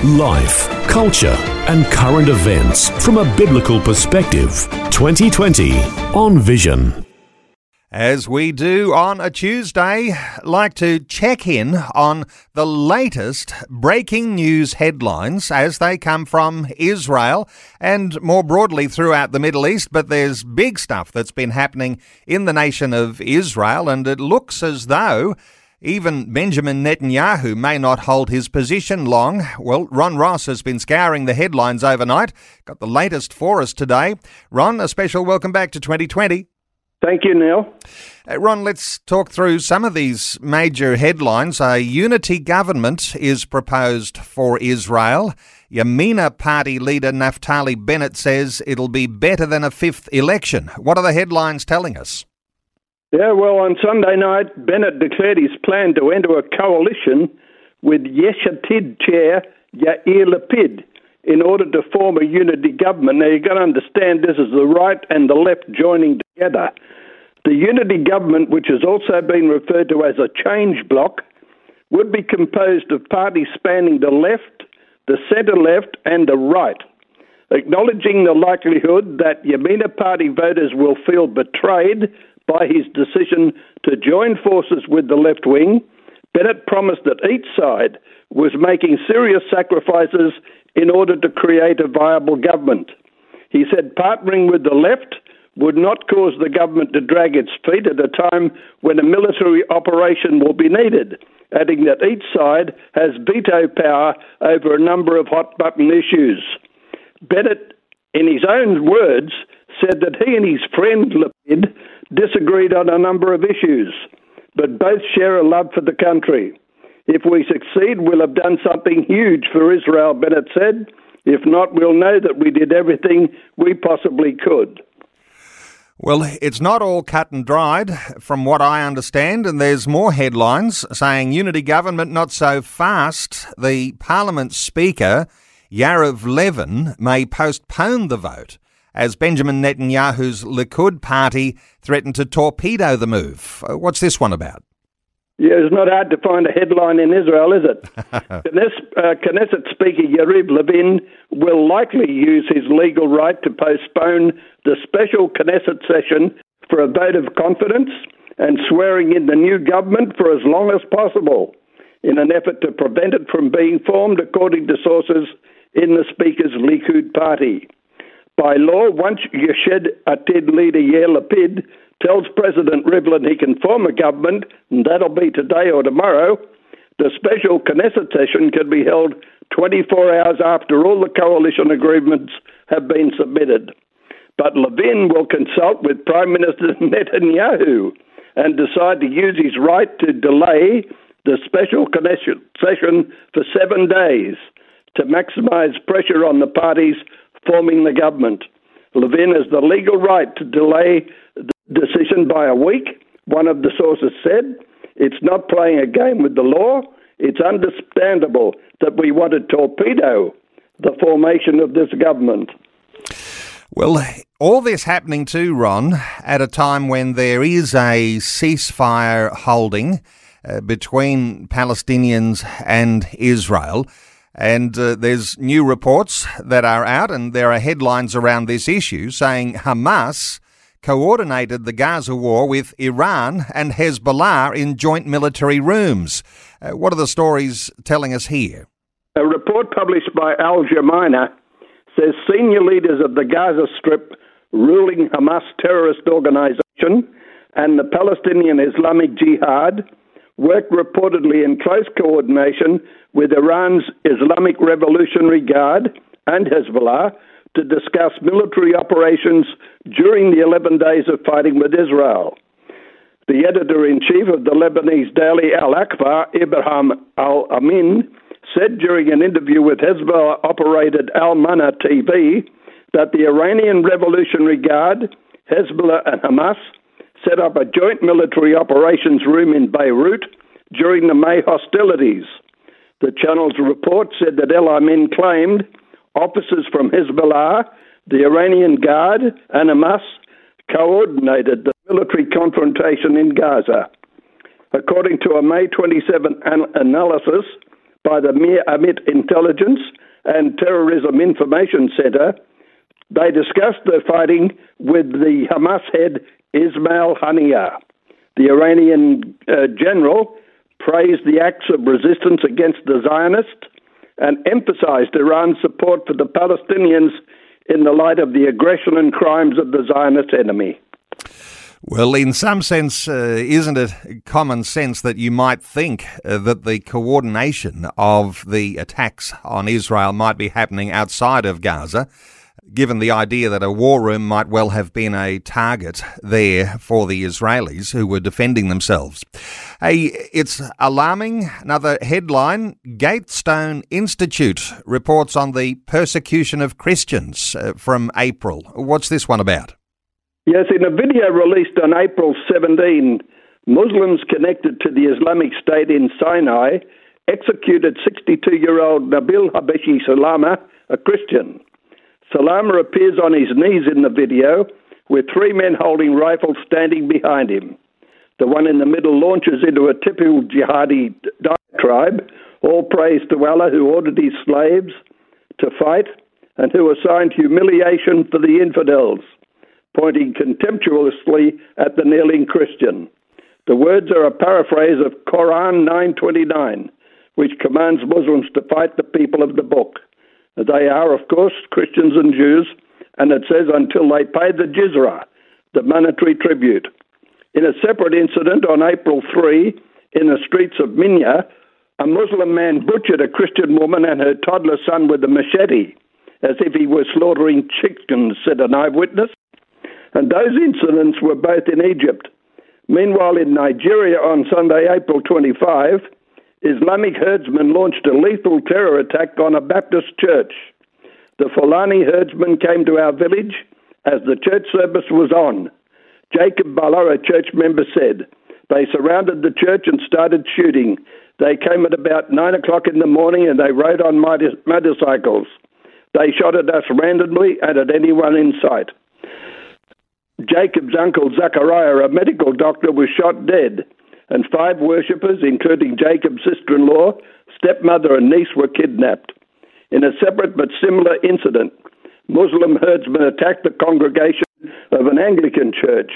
Life, culture, and current events from a biblical perspective. 2020 on Vision. As we do on a Tuesday, like to check in on the latest breaking news headlines as they come from Israel and more broadly throughout the Middle East. But there's big stuff that's been happening in the nation of Israel, and it looks as though even Benjamin Netanyahu may not hold his position long. Well, Ron Ross has been scouring the headlines overnight. Got the latest for us today. Ron, a special welcome back to 2020. Thank you, Neil. Uh, Ron, let's talk through some of these major headlines. A unity government is proposed for Israel. Yamina Party leader Naftali Bennett says it'll be better than a fifth election. What are the headlines telling us? Yeah, well, on Sunday night, Bennett declared his plan to enter a coalition with Yesh Atid chair Yair Lapid in order to form a unity government. Now, you've got to understand this is the right and the left joining together. The unity government, which has also been referred to as a change bloc, would be composed of parties spanning the left, the centre left, and the right. Acknowledging the likelihood that Yamina Party voters will feel betrayed by his decision to join forces with the left wing, Bennett promised that each side was making serious sacrifices in order to create a viable government. He said partnering with the left would not cause the government to drag its feet at a time when a military operation will be needed, adding that each side has veto power over a number of hot button issues. Bennett, in his own words, said that he and his friend Lapid disagreed on a number of issues, but both share a love for the country. If we succeed, we'll have done something huge for Israel, Bennett said. If not, we'll know that we did everything we possibly could. Well, it's not all cut and dried, from what I understand, and there's more headlines saying unity government not so fast. The Parliament Speaker, Yariv Levin, may postpone the vote as Benjamin Netanyahu's Likud party threatened to torpedo the move. Uh, what's this one about? Yeah, it's not hard to find a headline in Israel, is it? Knesset, uh, Knesset Speaker Yariv Levin will likely use his legal right to postpone the special Knesset session for a vote of confidence and swearing in the new government for as long as possible in an effort to prevent it from being formed, according to sources in the Speaker's Likud party. By law, once Yesh Atid leader Yair Lapid tells President Rivlin he can form a government, and that'll be today or tomorrow, the special Knesset session can be held 24 hours after all the coalition agreements have been submitted. But Levin will consult with Prime Minister Netanyahu and decide to use his right to delay the special Knesset session for seven days to maximize pressure on the parties forming the government. Levin has the legal right to delay the decision by a week, one of the sources said. It's not playing a game with the law. It's understandable that we want to torpedo the formation of this government. Well, all this happening too, Ron, at a time when there is a ceasefire holding uh, between Palestinians and Israel. And uh, there's new reports that are out, and there are headlines around this issue saying Hamas coordinated the Gaza war with Iran and Hezbollah in joint military rooms. Uh, what are the stories telling us here? A report published by Al Jamina says senior leaders of the Gaza Strip ruling Hamas terrorist organization and the Palestinian Islamic Jihad worked reportedly in close coordination with Iran's Islamic Revolutionary Guard and Hezbollah to discuss military operations during the 11 days of fighting with Israel. The editor in chief of the Lebanese daily Al Akhbar, Ibrahim Al Amin, said during an interview with Hezbollah operated Al Manar TV that the Iranian Revolutionary Guard, Hezbollah, and Hamas set up a joint military operations room in Beirut during the May hostilities. The channel's report said that El Amin claimed officers from Hezbollah, the Iranian Guard, and Hamas coordinated the military confrontation in Gaza. According to a May 27 an- analysis by the Meir Amit Intelligence and Terrorism Information Center, they discussed the fighting with the Hamas head Ismail Haniyeh. The Iranian uh, general praised the acts of resistance against the Zionists and emphasized Iran's support for the Palestinians in the light of the aggression and crimes of the Zionist enemy. Well, in some sense, uh, isn't it common sense that you might think uh, that the coordination of the attacks on Israel might be happening outside of Gaza? Given the idea that a war room might well have been a target there for the Israelis who were defending themselves. Hey, it's alarming. Another headline Gatestone Institute reports on the persecution of Christians uh, from April. What's this one about? Yes, in a video released on April 17, Muslims connected to the Islamic State in Sinai executed 62 year old Nabil Habashi Salama, a Christian. Salama appears on his knees in the video with three men holding rifles standing behind him. The one in the middle launches into a typical jihadi diatribe, all praise to Allah who ordered his slaves to fight and who assigned humiliation for the infidels, pointing contemptuously at the kneeling Christian. The words are a paraphrase of Quran 929, which commands Muslims to fight the people of the book. They are, of course, Christians and Jews, and it says until they pay the jizya, the monetary tribute. In a separate incident on April 3 in the streets of Minya, a Muslim man butchered a Christian woman and her toddler son with a machete, as if he were slaughtering chickens, said an eyewitness. And those incidents were both in Egypt. Meanwhile, in Nigeria on Sunday, April 25, Islamic herdsmen launched a lethal terror attack on a Baptist church. The Fulani herdsmen came to our village as the church service was on. Jacob Bala, a church member, said, They surrounded the church and started shooting. They came at about nine o'clock in the morning and they rode on motorcycles. They shot at us randomly and at anyone in sight. Jacob's uncle Zachariah, a medical doctor, was shot dead and five worshippers, including Jacob's sister in law, stepmother, and niece, were kidnapped. In a separate but similar incident, Muslim herdsmen attacked the congregation of an Anglican church.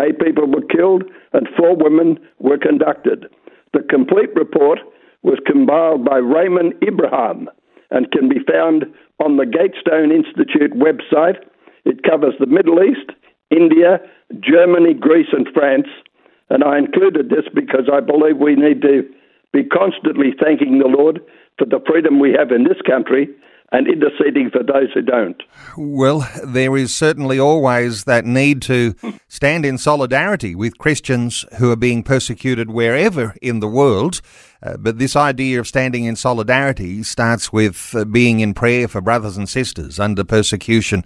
Eight people were killed and four women were conducted. The complete report was compiled by Raymond Ibrahim and can be found on the Gatestone Institute website. It covers the Middle East, India, Germany, Greece, and France, and I included this because I believe we need to be constantly thanking the Lord for the freedom we have in this country and interceding for those who don't. Well, there is certainly always that need to stand in solidarity with Christians who are being persecuted wherever in the world. Uh, but this idea of standing in solidarity starts with uh, being in prayer for brothers and sisters under persecution.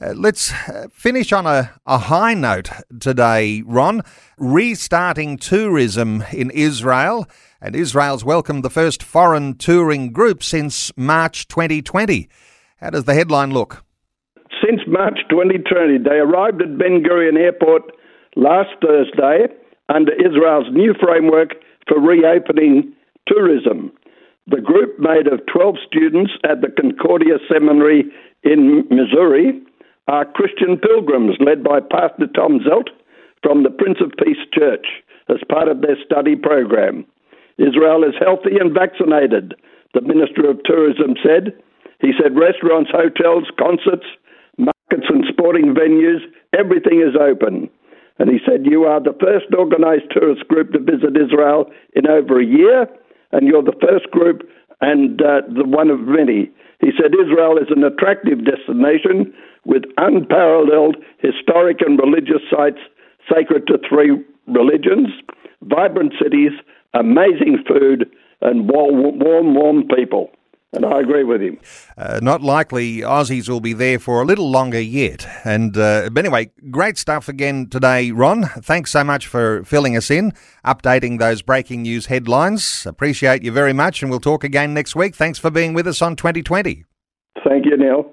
Uh, let's uh, finish on a, a high note today, Ron. Restarting tourism in Israel, and Israel's welcomed the first foreign touring group since March 2020. How does the headline look? Since March 2020, they arrived at Ben Gurion Airport last Thursday under Israel's new framework for reopening tourism. The group, made of 12 students at the Concordia Seminary in Missouri, are Christian pilgrims led by Pastor Tom Zelt from the Prince of Peace Church as part of their study program. Israel is healthy and vaccinated, the Minister of Tourism said. He said restaurants, hotels, concerts, markets, and sporting venues, everything is open. And he said, You are the first organized tourist group to visit Israel in over a year, and you're the first group and uh, the one of many. He said Israel is an attractive destination with unparalleled historic and religious sites sacred to three religions, vibrant cities, amazing food, and warm, warm, warm people. And I agree with him. Uh, not likely Aussies will be there for a little longer yet. And uh, but anyway, great stuff again today, Ron. Thanks so much for filling us in, updating those breaking news headlines. Appreciate you very much, and we'll talk again next week. Thanks for being with us on 2020. Thank you, Neil.